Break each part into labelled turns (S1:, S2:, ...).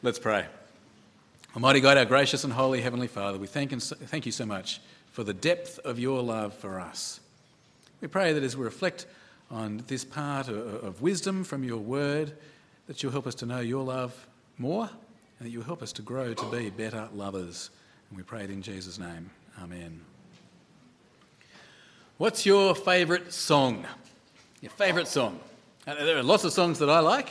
S1: Let's pray. Almighty God, our gracious and holy Heavenly Father, we thank, and thank you so much for the depth of your love for us. We pray that as we reflect on this part of wisdom from your word, that you'll help us to know your love more and that you'll help us to grow to be better lovers. And we pray it in Jesus' name. Amen. What's your favourite song? Your favourite song? Uh, there are lots of songs that I like.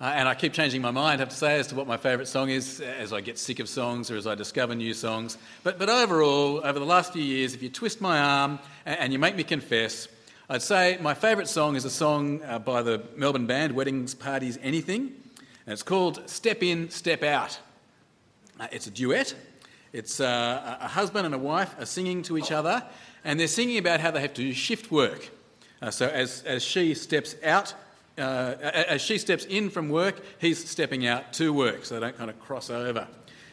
S1: Uh, and I keep changing my mind, I have to say, as to what my favourite song is as I get sick of songs or as I discover new songs. But, but overall, over the last few years, if you twist my arm and, and you make me confess, I'd say my favourite song is a song uh, by the Melbourne band Weddings, Parties, Anything. And it's called Step In, Step Out. Uh, it's a duet. It's uh, a husband and a wife are singing to each other, and they're singing about how they have to shift work. Uh, so as, as she steps out uh, as she steps in from work, he's stepping out to work, so they don't kind of cross over.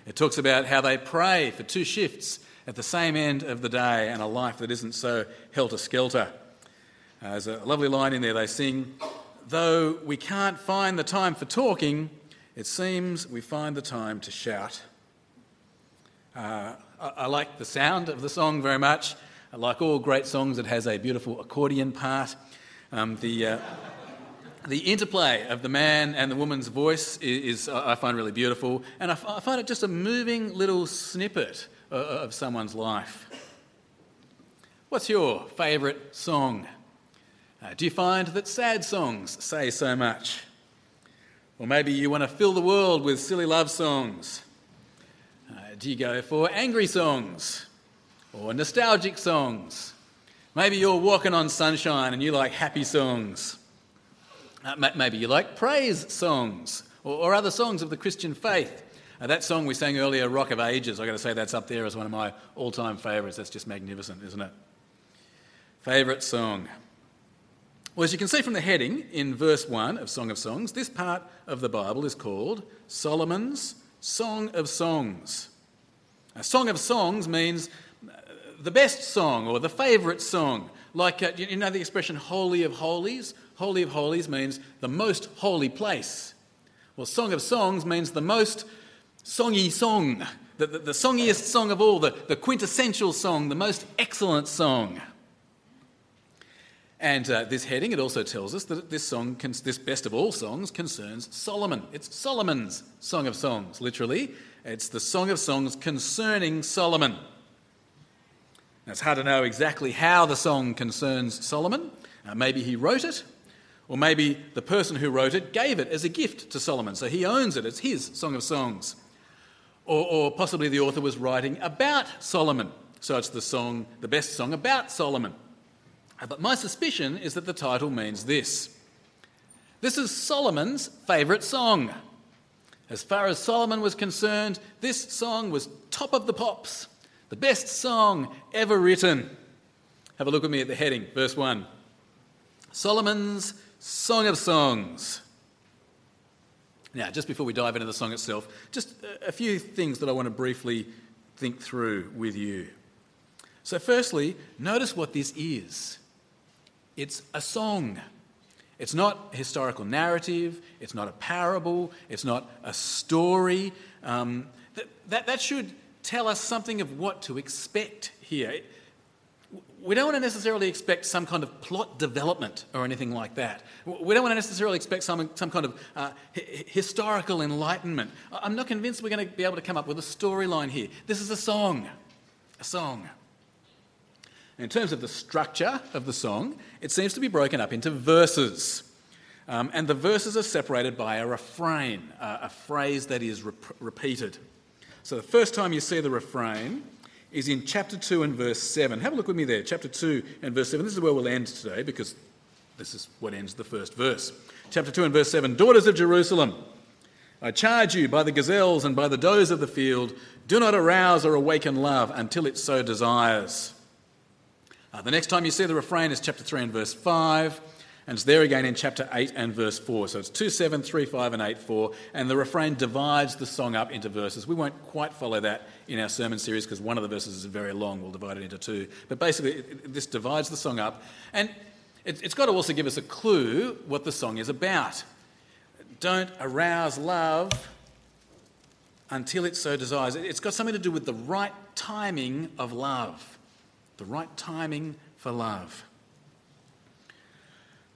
S1: It talks about how they pray for two shifts at the same end of the day and a life that isn't so helter skelter. Uh, there's a lovely line in there they sing, Though we can't find the time for talking, it seems we find the time to shout. Uh, I, I, like the sound of the song very much. Like all great songs, it has a beautiful accordion part. Um, the, uh, the interplay of the man and the woman's voice is, is I find really beautiful, and I, find it just a moving little snippet of someone's life. What's your favourite song? Uh, do you find that sad songs say so much? Or maybe you want to fill the world with silly love songs. Uh, do you go for angry songs or nostalgic songs? Maybe you're walking on sunshine and you like happy songs. Uh, maybe you like praise songs or, or, other songs of the Christian faith. Uh, that song we sang earlier, Rock of Ages, I've got to say that's up there as one of my all time favourites. That's just magnificent, isn't it? Favourite song. Well, as you can see from the heading in verse 1 of Song of Songs, this part of the Bible is called Solomon's Song of Songs. A Song of Songs means uh, the best song or the favourite song. Like, uh, you know the expression Holy of Holies? Holy of Holies means the most holy place. Well, Song of Songs means the most songy song, the, the, the songiest song of all, the, the quintessential song, the most excellent song. And uh, this heading, it also tells us that this song, this best of all songs, concerns Solomon. It's Solomon's Song of Songs, literally. It's the Song of Songs concerning Solomon. Now, it's hard to know exactly how the song concerns Solomon. Uh, maybe he wrote it, or maybe the person who wrote it gave it as a gift to Solomon, so he owns it, it's his Song of Songs. Or, or possibly the author was writing about Solomon, so it's the song, the best song about Solomon. Uh, but my suspicion is that the title means this this is Solomon's favourite song. As far as Solomon was concerned, this song was top of the pops, the best song ever written. Have a look at me at the heading, verse 1. Solomon's Song of Songs. Now, just before we dive into the song itself, just a few things that I want to briefly think through with you. So, firstly, notice what this is it's a song. It's not a historical narrative, it's not a parable, it's not a story. Um, that, that, that should tell us something of what to expect here we don't want to necessarily expect some kind of plot development or anything like that. We don't want to necessarily expect some, some kind of uh, h- historical enlightenment. I'm not convinced we're going to be able to come up with a storyline here. This is a song. A song. In terms of the structure of the song, it seems to be broken up into verses. Um, and the verses are separated by a refrain, uh, a phrase that is rep- repeated. So the first time you see the refrain, is in chapter 2 and verse 7. Have a look with me there, chapter 2 and verse 7. This is where we'll end today because this is what ends the first verse. Chapter 2 and verse 7 Daughters of Jerusalem, I charge you by the gazelles and by the does of the field, do not arouse or awaken love until it so desires. Uh, the next time you see the refrain is chapter 3 and verse 5. And it's there again in chapter 8 and verse 4. So it's 2, 7, 3, 5, and 8, 4. And the refrain divides the song up into verses. We won't quite follow that in our sermon series because one of the verses is very long. We'll divide it into two. But basically, this divides the song up. And it, it's got to also give us a clue what the song is about. Don't arouse love until it so desires. It's got something to do with the right timing of love. The right timing for love.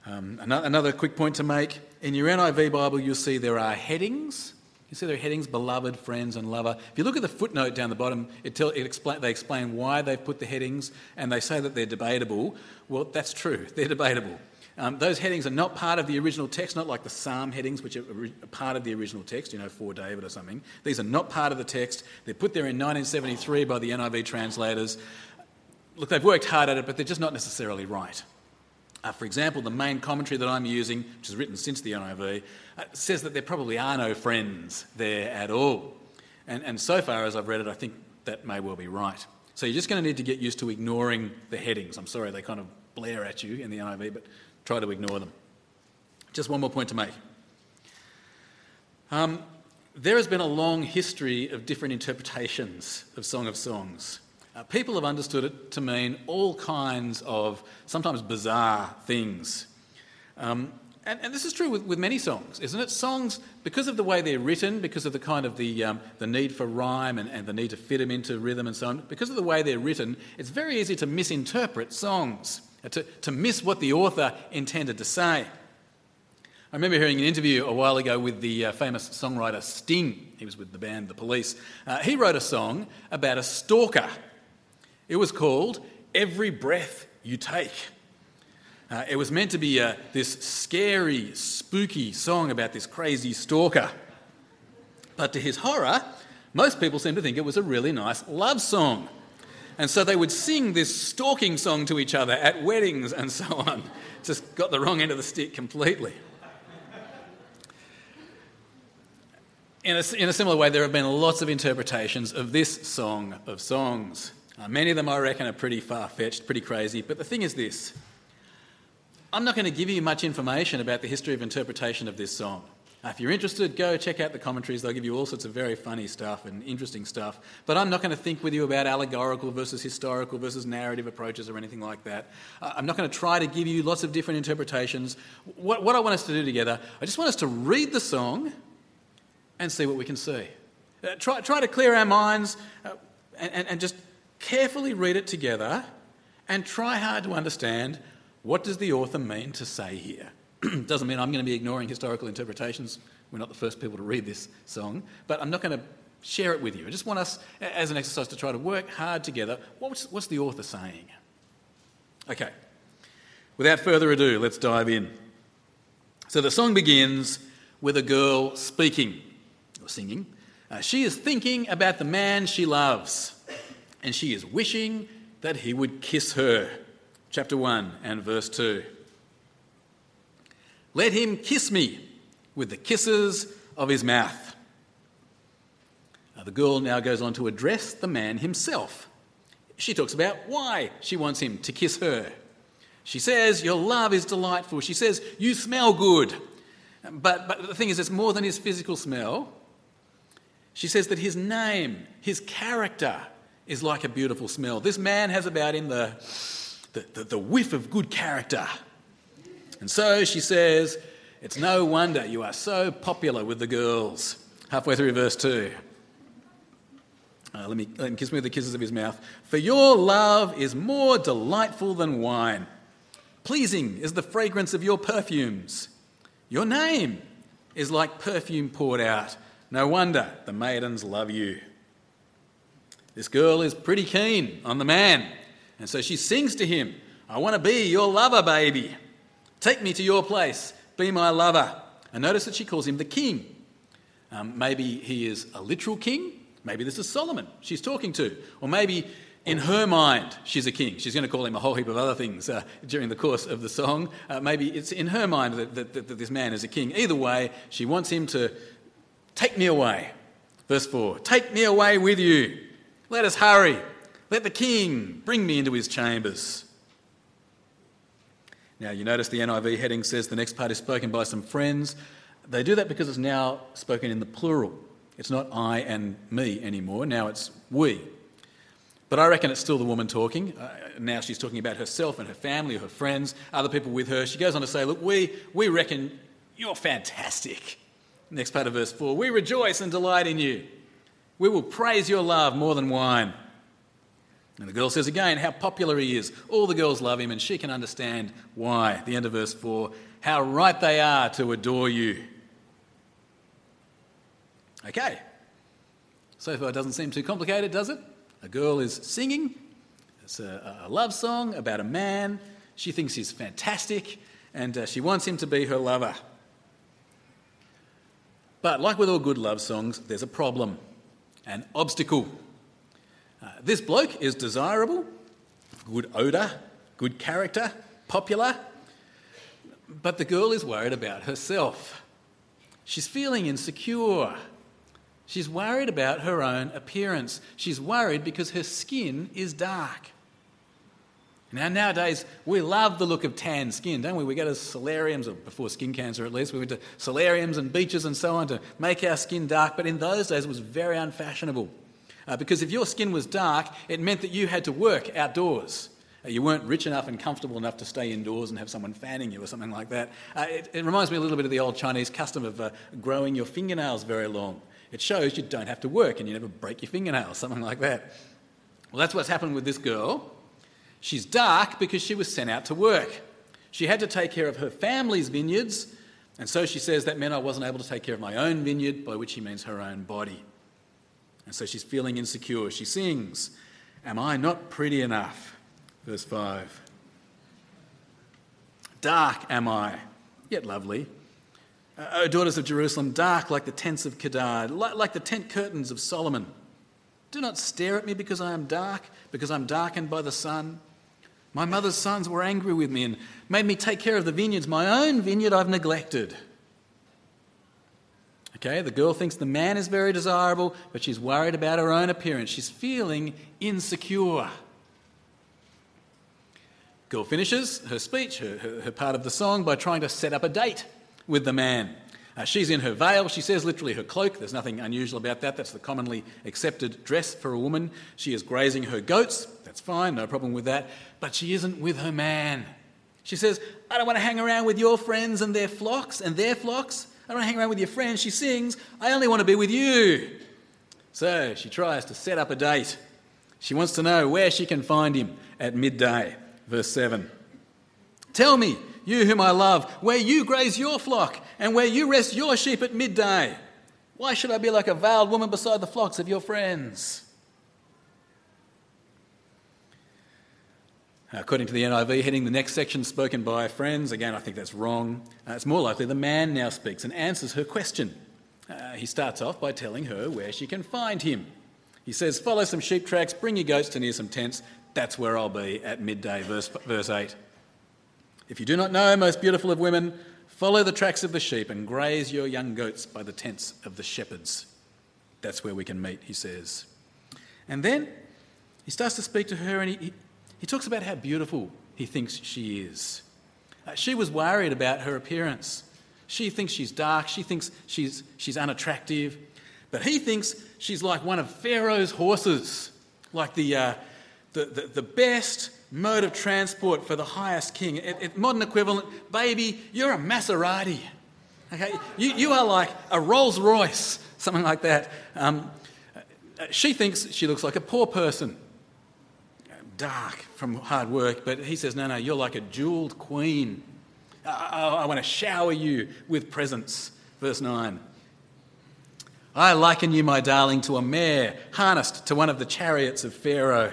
S1: Um, another quick point to make in your NIV Bible, you'll see there are headings. You see there are headings, beloved, friends, and lover. If you look at the footnote down the bottom, it tell, it they explain why they've put the headings and they say that they're debatable. Well, that's true, they're debatable. Um, those headings are not part of the original text, not like the psalm headings, which are part of the original text, you know, for David or something. These are not part of the text. They're put there in 1973 by the NIV translators. Look, they've worked hard at it, but they're just not necessarily right. Uh, for example, the main commentary that I'm using, which is written since the NIV, uh, says that there probably are no friends there at all. And, and so far as I've read it, I think that may well be right. So you're just going to need to get used to ignoring the headings. I'm sorry, they kind of blare at you in the NIV, but try to ignore them. Just one more point to make. Um, there has been a long history of different interpretations of Song of Songs. Uh, people have understood it to mean all kinds of sometimes bizarre things. Um, and, and, this is true with, with, many songs, isn't it? Songs, because of the way they're written, because of the kind of the, um, the need for rhyme and, and the need to fit them into rhythm and so on, because of the way they're written, it's very easy to misinterpret songs. Uh, to, to miss what the author intended to say. I remember hearing an interview a while ago with the uh, famous songwriter Sting. He was with the band The Police. Uh, he wrote a song about a stalker. It was called Every Breath You Take. Uh, it was meant to be uh, this scary, spooky song about this crazy stalker. But to his horror, most people seem to think it was a really nice love song. And so they would sing this stalking song to each other at weddings and so on. Just got the wrong end of the stick completely. In a, in a similar way, there have been lots of interpretations of this song of songs. Uh, many of them, I reckon, are pretty far fetched, pretty crazy. But the thing is this I'm not going to give you much information about the history of interpretation of this song. Uh, if you're interested, go check out the commentaries. They'll give you all sorts of very funny stuff and interesting stuff. But I'm not going to think with you about allegorical versus historical versus narrative approaches or anything like that. Uh, I'm not going to try to give you lots of different interpretations. What, what I want us to do together, I just want us to read the song and see what we can see. Uh, try, try to clear our minds uh, and, and just carefully read it together and try hard to understand what does the author mean to say here. Doesn't mean I'm going to be ignoring historical interpretations. We're not the first people to read this song, but I'm not going to share it with you. I just want us, as an exercise, to try to work hard together. What's, what's the author saying? Okay, without further ado, let's dive in. So the song begins with a girl speaking or singing. Uh, she is thinking about the man she loves, and she is wishing that he would kiss her. Chapter 1 and verse 2. Let him kiss me with the kisses of his mouth. Now, the girl now goes on to address the man himself. She talks about why she wants him to kiss her. She says, Your love is delightful. She says, You smell good. But, but the thing is, it's more than his physical smell. She says that his name, his character, is like a beautiful smell. This man has about him the, the, the, the whiff of good character. And so she says, It's no wonder you are so popular with the girls. Halfway through verse 2. Uh, let, me, let him kiss me with the kisses of his mouth. For your love is more delightful than wine. Pleasing is the fragrance of your perfumes. Your name is like perfume poured out. No wonder the maidens love you. This girl is pretty keen on the man, and so she sings to him, I want to be your lover, baby. Take me to your place, be my lover. And notice that she calls him the king. Um, maybe he is a literal king. Maybe this is Solomon she's talking to. Or maybe in her mind, she's a king. She's going to call him a whole heap of other things uh, during the course of the song. Uh, maybe it's in her mind that, that, that, that this man is a king. Either way, she wants him to take me away. Verse 4 Take me away with you. Let us hurry. Let the king bring me into his chambers. Now, you notice the NIV heading says the next part is spoken by some friends. They do that because it's now spoken in the plural. It's not I and me anymore. Now it's we. But I reckon it's still the woman talking. Uh, now she's talking about herself and her family, or her friends, other people with her. She goes on to say, Look, we, we reckon you're fantastic. Next part of verse 4 We rejoice and delight in you. We will praise your love more than wine. And the girl says again how popular he is. All the girls love him, and she can understand why. The end of verse 4 how right they are to adore you. Okay. So far, it doesn't seem too complicated, does it? A girl is singing. It's a, a love song about a man. She thinks he's fantastic, and uh, she wants him to be her lover. But like with all good love songs, there's a problem, an obstacle. Uh, this bloke is desirable, good odour, good character, popular, but the girl is worried about herself. She's feeling insecure. She's worried about her own appearance. She's worried because her skin is dark. Now, nowadays, we love the look of tan skin, don't we? We go to solariums, or before skin cancer at least, we went to solariums and beaches and so on to make our skin dark. But in those days, it was very unfashionable. Uh, because if your skin was dark, it meant that you had to work outdoors. Uh, you weren't rich enough and comfortable enough to stay indoors and have someone fanning you or something like that. Uh, it, it, reminds me a little bit of the old Chinese custom of uh, growing your fingernails very long. It shows you don't have to work and you never break your fingernails, something like that. Well, that's what's happened with this girl. She's dark because she was sent out to work. She had to take care of her family's vineyards, and so she says that meant I wasn't able to take care of my own vineyard, by which he means her own body. And so she's feeling insecure. She sings, Am I not pretty enough? Verse 5. Dark am I, yet lovely. O daughters of Jerusalem, dark like the tents of Kedar, like the tent curtains of Solomon. Do not stare at me because I am dark, because I'm darkened by the sun. My mother's sons were angry with me and made me take care of the vineyards. My own vineyard I've neglected. Okay, the girl thinks the man is very desirable, but she's worried about her own appearance. She's feeling insecure. Girl finishes her speech, her, her, her part of the song, by trying to set up a date with the man. Uh, she's in her veil, she says, literally her cloak. There's nothing unusual about that. That's the commonly accepted dress for a woman. She is grazing her goats. That's fine, no problem with that. But she isn't with her man. She says, I don't want to hang around with your friends and their flocks and their flocks. I don't want to hang around with your friends. She sings, I only want to be with you. So she tries to set up a date. She wants to know where she can find him at midday. Verse 7. Tell me, you whom I love, where you graze your flock and where you rest your sheep at midday. Why should I be like a veiled woman beside the flocks of your friends? According to the NIV, heading the next section spoken by friends, again, I think that's wrong. Uh, it's more likely the man now speaks and answers her question. Uh, he starts off by telling her where she can find him. He says, Follow some sheep tracks, bring your goats to near some tents. That's where I'll be at midday, verse, verse 8. If you do not know, most beautiful of women, follow the tracks of the sheep and graze your young goats by the tents of the shepherds. That's where we can meet, he says. And then he starts to speak to her and he, he talks about how beautiful he thinks she is. Uh, she was worried about her appearance. She thinks she's dark, she thinks she's, she's unattractive, but he thinks she's like one of Pharaoh's horses, like the, uh, the, the, the best mode of transport for the highest king. It, it, modern equivalent, baby, you're a Maserati. Okay? You, you are like a Rolls Royce, something like that. Um, she thinks she looks like a poor person, dark from hard work, but he says, no, no, you're like a jeweled queen. I, I, I want to shower you with presents. Verse 9. I liken you, my darling, to a mare harnessed to one of the chariots of Pharaoh.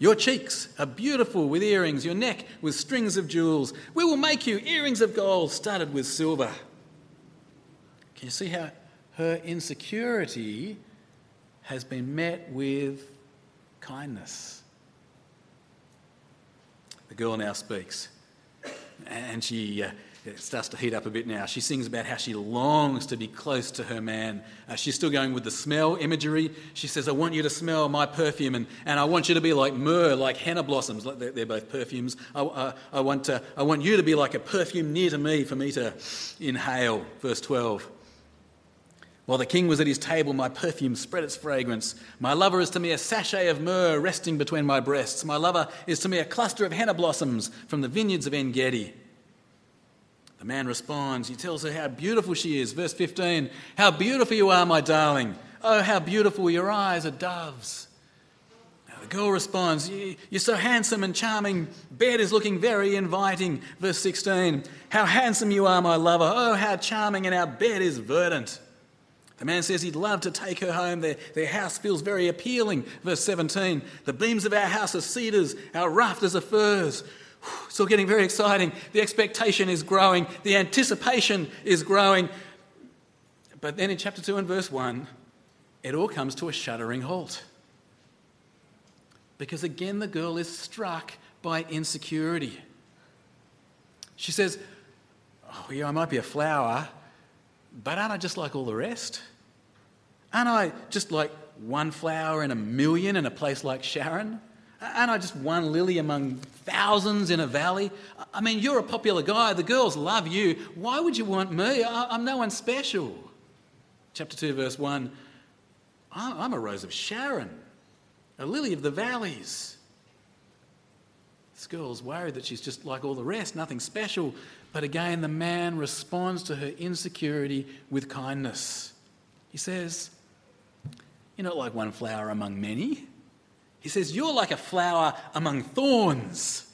S1: Your cheeks are beautiful with earrings, your neck with strings of jewels. We will make you earrings of gold studded with silver. Can you see how her insecurity has been met with kindness? The girl now speaks, and she. Uh, it starts to heat up a bit now. She sings about how she longs to be close to her man. Uh, she's still going with the smell imagery. She says, I want you to smell my perfume, and, and I want you to be like myrrh, like henna blossoms. They're, they're both perfumes. I, uh, I, want to, I want you to be like a perfume near to me for me to inhale. Verse 12. While the king was at his table, my perfume spread its fragrance. My lover is to me a sachet of myrrh resting between my breasts. My lover is to me a cluster of henna blossoms from the vineyards of En Gedi. The man responds. He tells her how beautiful she is. Verse 15 How beautiful you are, my darling. Oh, how beautiful your eyes are doves. The girl responds, You're so handsome and charming. Bed is looking very inviting. Verse 16, How handsome you are, my lover. Oh, how charming, and our bed is verdant. The man says he'd love to take her home. Their, their house feels very appealing. Verse 17, The beams of our house are cedars, our rafters are firs. It's all getting very exciting. The expectation is growing, the anticipation is growing. But then in chapter 2 and verse 1, it all comes to a shuddering halt. Because again, the girl is struck by insecurity. She says, Oh, yeah, I might be a flower, but aren't I just like all the rest? Aren't I just like one flower in a million in a place like Sharon? Aren't I just one lily among thousands in a valley? I mean, you're a popular guy. The girls love you. Why would you want me? I'm no one special. Chapter 2, verse 1 I'm a rose of Sharon, a lily of the valleys. This girl's worried that she's just like all the rest, nothing special. But again, the man responds to her insecurity with kindness. He says, You're not like one flower among many. He says, You're like a flower among thorns.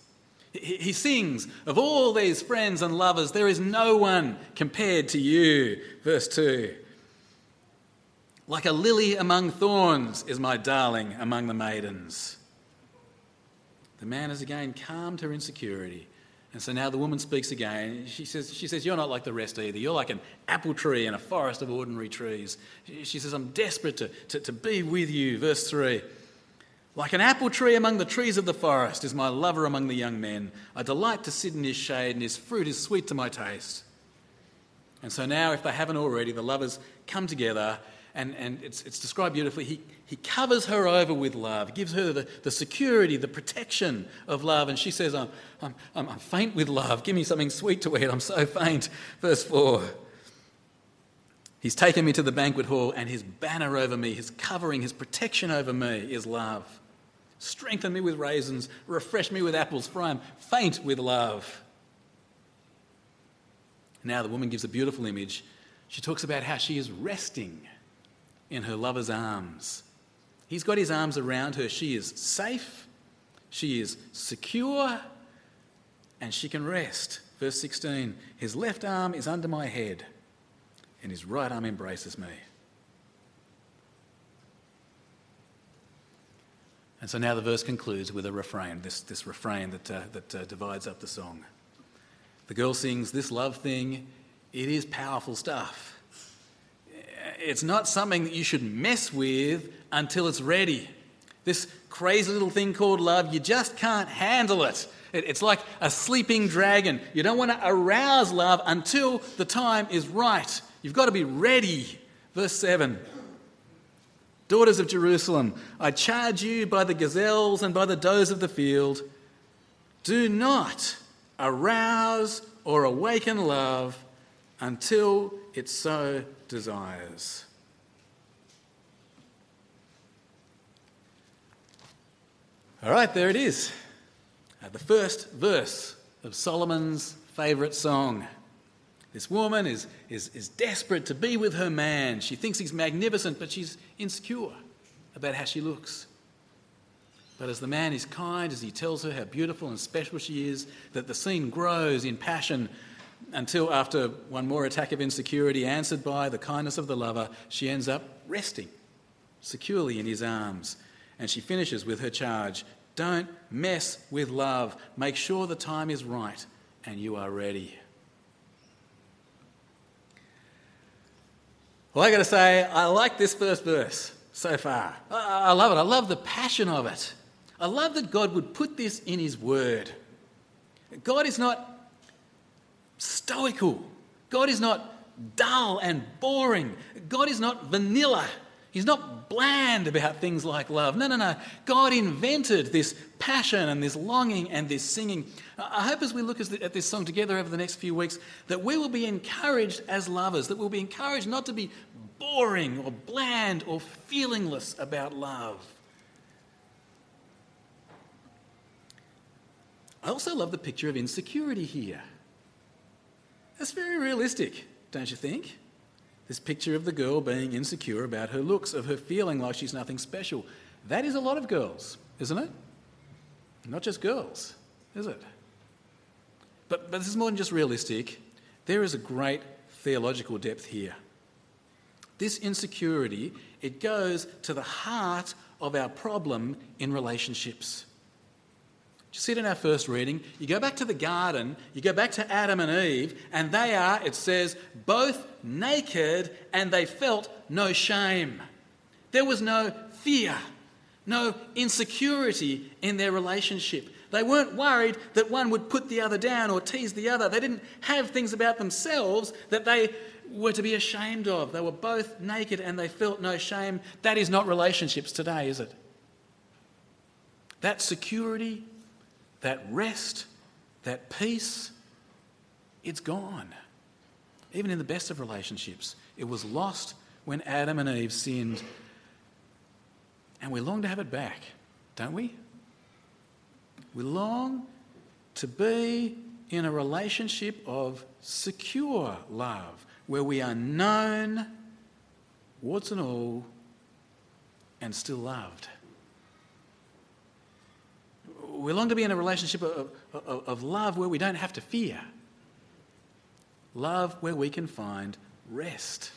S1: He sings, Of all these friends and lovers, there is no one compared to you. Verse 2 Like a lily among thorns is my darling among the maidens. The man has again calmed her insecurity. And so now the woman speaks again. She says, she says, You're not like the rest either. You're like an apple tree in a forest of ordinary trees. She says, I'm desperate to, to, to be with you. Verse 3 Like an apple tree among the trees of the forest is my lover among the young men. I delight to sit in his shade, and his fruit is sweet to my taste. And so now, if they haven't already, the lovers come together and, and it's, it's described beautifully. He, he covers her over with love, gives her the, the security, the protection of love. And she says, I'm, I'm, I'm, I'm faint with love. Give me something sweet to eat. I'm so faint. Verse 4. He's taken me to the banquet hall, and his banner over me, his covering, his protection over me is love. Strengthen me with raisins, refresh me with apples, for I am faint with love. Now, the woman gives a beautiful image. She talks about how she is resting in her lover's arms. He's got his arms around her. She is safe, she is secure, and she can rest. Verse 16 His left arm is under my head, and his right arm embraces me. And so now the verse concludes with a refrain, this, this refrain that, uh, that uh, divides up the song. The girl sings, This love thing, it is powerful stuff it's not something that you should mess with until it's ready. This crazy little thing called love, you just can't handle it. It's like a sleeping dragon. You don't want to arouse love until the time is right. You've got to be ready. Verse 7 Daughters of Jerusalem, I charge you by the gazelles and by the does of the field, do not arouse or awaken love until it so desires. All right, there it is. Uh, the first verse of Solomon's favourite song. This woman is, is, is desperate to be with her man. She thinks he's magnificent, but she's insecure about how she looks. But as the man is kind, as he tells her how beautiful and special she is, that the scene grows in passion until after one more attack of insecurity, answered by the kindness of the lover, she ends up resting securely in his arms. And she finishes with her charge Don't mess with love. Make sure the time is right and you are ready. Well, I got to say, I like this first verse so far. I love it. I love the passion of it. I love that God would put this in His Word. God is not stoical. God is not dull and boring. God is not vanilla. He's not bland about things like love. No, no, no. God invented this passion and this longing and this singing. I hope as we look at this song together over the next few weeks that we will be encouraged as lovers, that we'll be encouraged not to be boring or bland or feelingless about love. I also love the picture of insecurity here. That's very realistic, don't you think? This picture of the girl being insecure about her looks, of her feeling like she's nothing special. That is a lot of girls, isn't it? Not just girls, is it? But, but this is more than just realistic. There is a great theological depth here. This insecurity, it goes to the heart of our problem in relationships. You see it in our first reading. You go back to the garden, you go back to Adam and Eve, and they are, it says, both naked and they felt no shame. There was no fear, no insecurity in their relationship. They weren't worried that one would put the other down or tease the other. They didn't have things about themselves that they were to be ashamed of. They were both naked and they felt no shame. That is not relationships today, is it? That security, that rest, that peace, it's gone. Even in the best of relationships, it was lost when Adam and Eve sinned. And we long to have it back, don't we? We long to be in a relationship of secure love where we are known, warts and all, and still loved. We long to be in a relationship of, of, of, love where we don't have to fear. Love where we can find rest.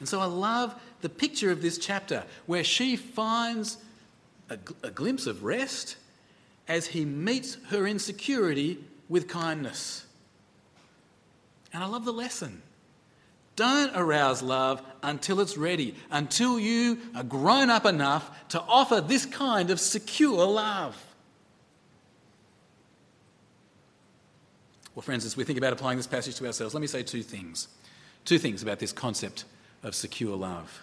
S1: And so I love the picture of this chapter where she finds a, a glimpse of rest as he meets her insecurity with kindness. And I love the lesson. Don't arouse love until it's ready, until you are grown up enough to offer this kind of secure love. Well, friends, as we think about applying this passage to ourselves, let me say two things. Two things about this concept of secure love.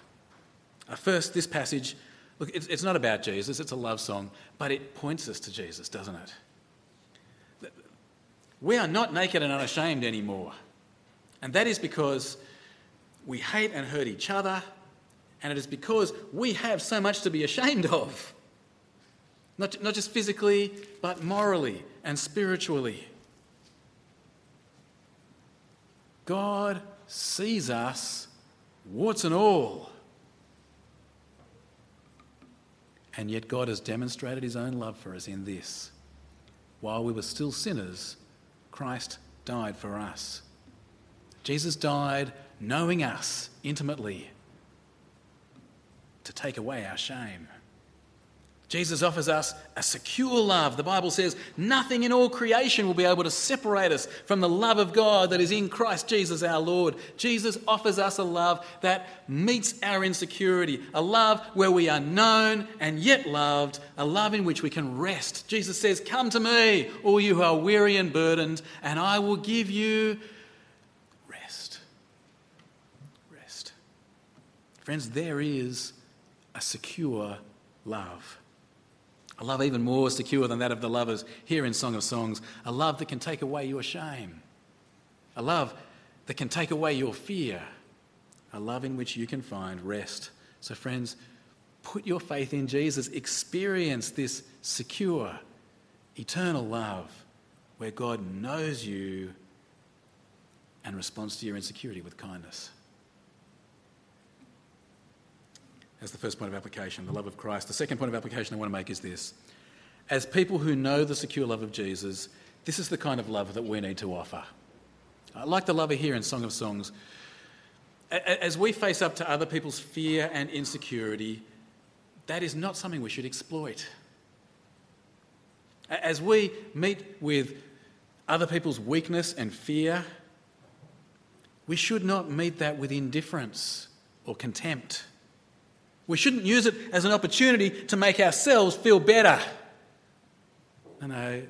S1: Uh, first, this passage, look, it's, it's not about Jesus, it's a love song, but it points us to Jesus, doesn't it? We are not naked and unashamed anymore. And that is because we hate and hurt each other, and it is because we have so much to be ashamed of. Not, not just physically, but morally and spiritually. God sees us, warts and all. And yet, God has demonstrated his own love for us in this. While we were still sinners, Christ died for us. Jesus died knowing us intimately to take away our shame. Jesus offers us a secure love. The Bible says nothing in all creation will be able to separate us from the love of God that is in Christ Jesus our Lord. Jesus offers us a love that meets our insecurity, a love where we are known and yet loved, a love in which we can rest. Jesus says, Come to me, all you who are weary and burdened, and I will give you rest. Rest. Friends, there is a secure love. A love even more secure than that of the lovers here in Song of Songs. A love that can take away your shame. A love that can take away your fear. A love in which you can find rest. So, friends, put your faith in Jesus. Experience this secure, eternal love where God knows you and responds to your insecurity with kindness. As the first point of application, the love of Christ. The second point of application I want to make is this. As people who know the secure love of Jesus, this is the kind of love that we need to offer. Like the lover here in Song of Songs, as we face up to other people's fear and insecurity, that is not something we should exploit. As we meet with other people's weakness and fear, we should not meet that with indifference or contempt. We shouldn't use it as an opportunity to make ourselves feel better. No, no,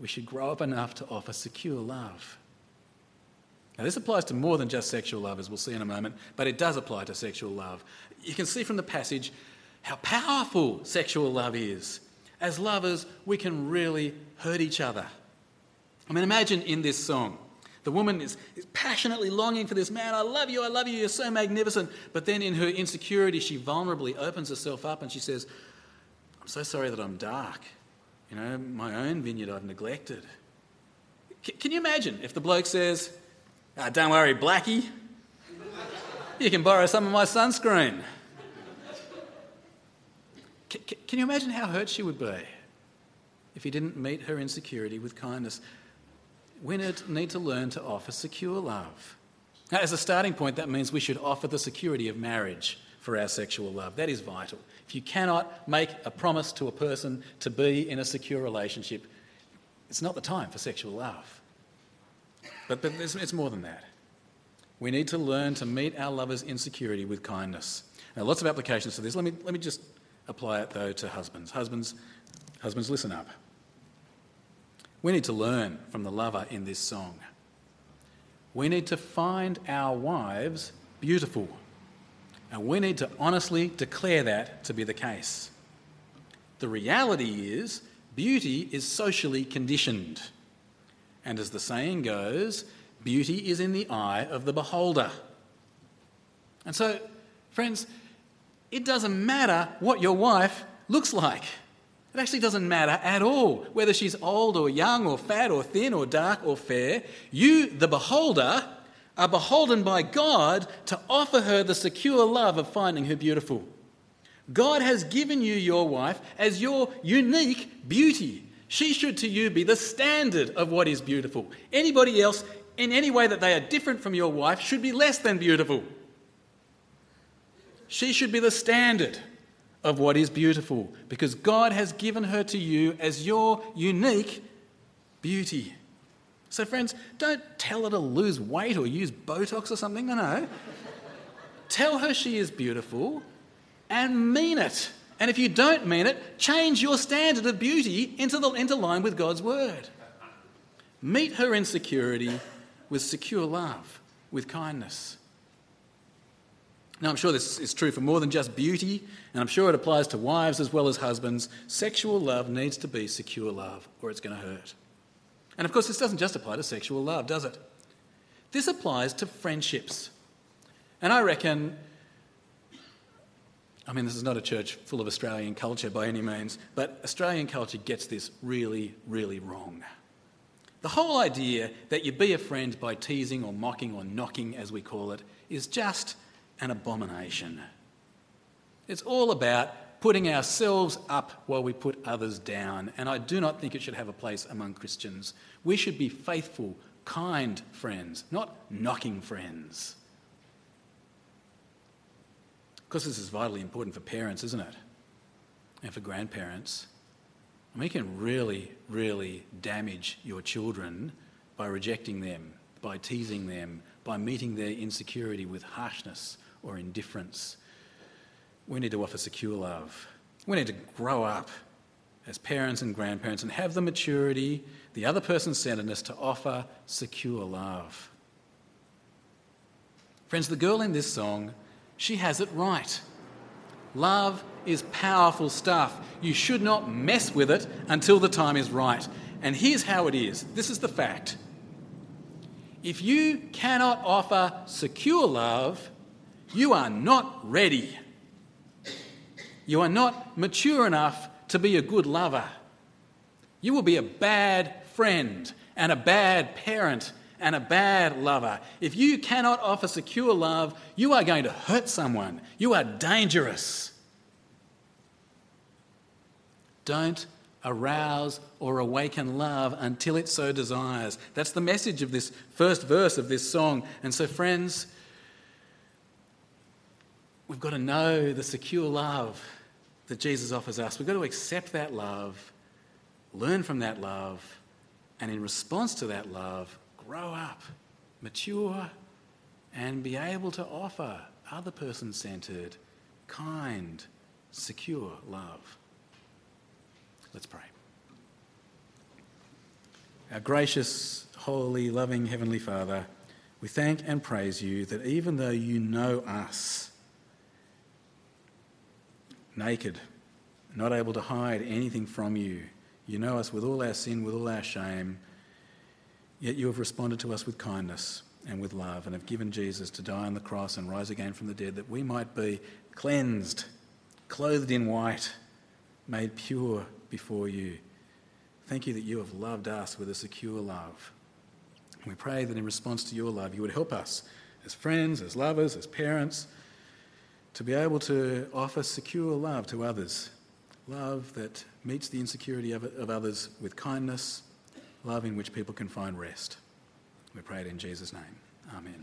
S1: we should grow up enough to offer secure love. Now, this applies to more than just sexual love, as we'll see in a moment, but it does apply to sexual love. You can see from the passage how powerful sexual love is. As lovers, we can really hurt each other. I mean, imagine in this song the woman is, is passionately longing for this man. I love you, I love you, you're so magnificent. But then in her insecurity, she vulnerably opens herself up and she says, I'm so sorry that I'm dark. You know, my own vineyard I've neglected. C- can you imagine if the bloke says, Ah, don't worry, Blackie. You can borrow some of my sunscreen. C- can you imagine how hurt she would be if he didn't meet her insecurity with kindness? We need to learn to offer secure love. Now, as a starting point, that means we should offer the security of marriage for our sexual love. That is vital. If you cannot make a promise to a person to be in a secure relationship, it's not the time for sexual love. But, but it's more than that. We need to learn to meet our lovers' insecurity with kindness. Now, lots of applications to this. Let me, let me just apply it, though, to husbands. Husbands, husbands, listen up. We need to learn from the lover in this song. We need to find our wives beautiful. And we need to honestly declare that to be the case. The reality is, beauty is socially conditioned. And as the saying goes, beauty is in the eye of the beholder. And so, friends, it doesn't matter what your wife looks like. It actually doesn't matter at all whether she's old or young or fat or thin or dark or fair. You, the beholder, are beholden by God to offer her the secure love of finding her beautiful. God has given you your wife as your unique beauty. She should to you be the standard of what is beautiful. Anybody else, in any way that they are different from your wife, should be less than beautiful. She should be the standard of what is beautiful because God has given her to you as your unique beauty. So, friends, don't tell her to lose weight or use Botox or something. No, no. tell her she is beautiful and mean it. And if you don't mean it, change your standard of beauty into, the, into line with God's word. Meet her insecurity with secure love, with kindness. Now, I'm sure this is true for more than just beauty, and I'm sure it applies to wives as well as husbands. Sexual love needs to be secure love, or it's going to hurt. And of course, this doesn't just apply to sexual love, does it? This applies to friendships. And I reckon, I mean, this is not a church full of Australian culture by any means, but Australian culture gets this really, really wrong. The whole idea that you be a friend by teasing or mocking or knocking, as we call it, is just an abomination. It's all about putting ourselves up while we put others down, and I do not think it should have a place among Christians. We should be faithful, kind friends, not knocking friends. Of course, this is vitally important for parents, isn't it? And for grandparents. And we can really, really damage your children by rejecting them, by teasing them, by meeting their insecurity with harshness or indifference. We need to offer secure love. We need to grow up as parents and grandparents and have the maturity, the other person's centeredness to offer secure love. Friends, the girl in this song, she has it right. Love is powerful stuff. You should not mess with it until the time is right. And here's how it is this is the fact. If you cannot offer secure love, you are not ready. You are not mature enough to be a good lover. You will be a bad friend and a bad parent and a bad lover. If you cannot offer secure love, you are going to hurt someone. You are dangerous. Don't arouse or awaken love until it so desires. That's the message of this first verse of this song. And so, friends, we've got to know the secure love that Jesus offers us. We've got to accept that love, learn from that love, and in response to that love, grow up, mature, and be able to offer other person centered, kind, secure love. Let's pray. Our gracious, holy, loving Heavenly Father, we thank and praise you that even though you know us, naked, not able to hide anything from you. You know us with all our sin, with all our shame, yet you have responded to us with kindness and with love and have given Jesus to die on the cross and rise again from the dead that we might be cleansed, clothed in white, made pure before you. Thank you that you have loved us with a secure love. We pray that in response to your love, you would help us as friends, as lovers, as parents, to be able to offer secure love to others. Love that meets the insecurity of, of others with kindness, love in which people can find rest. We pray it in Jesus' name. Amen.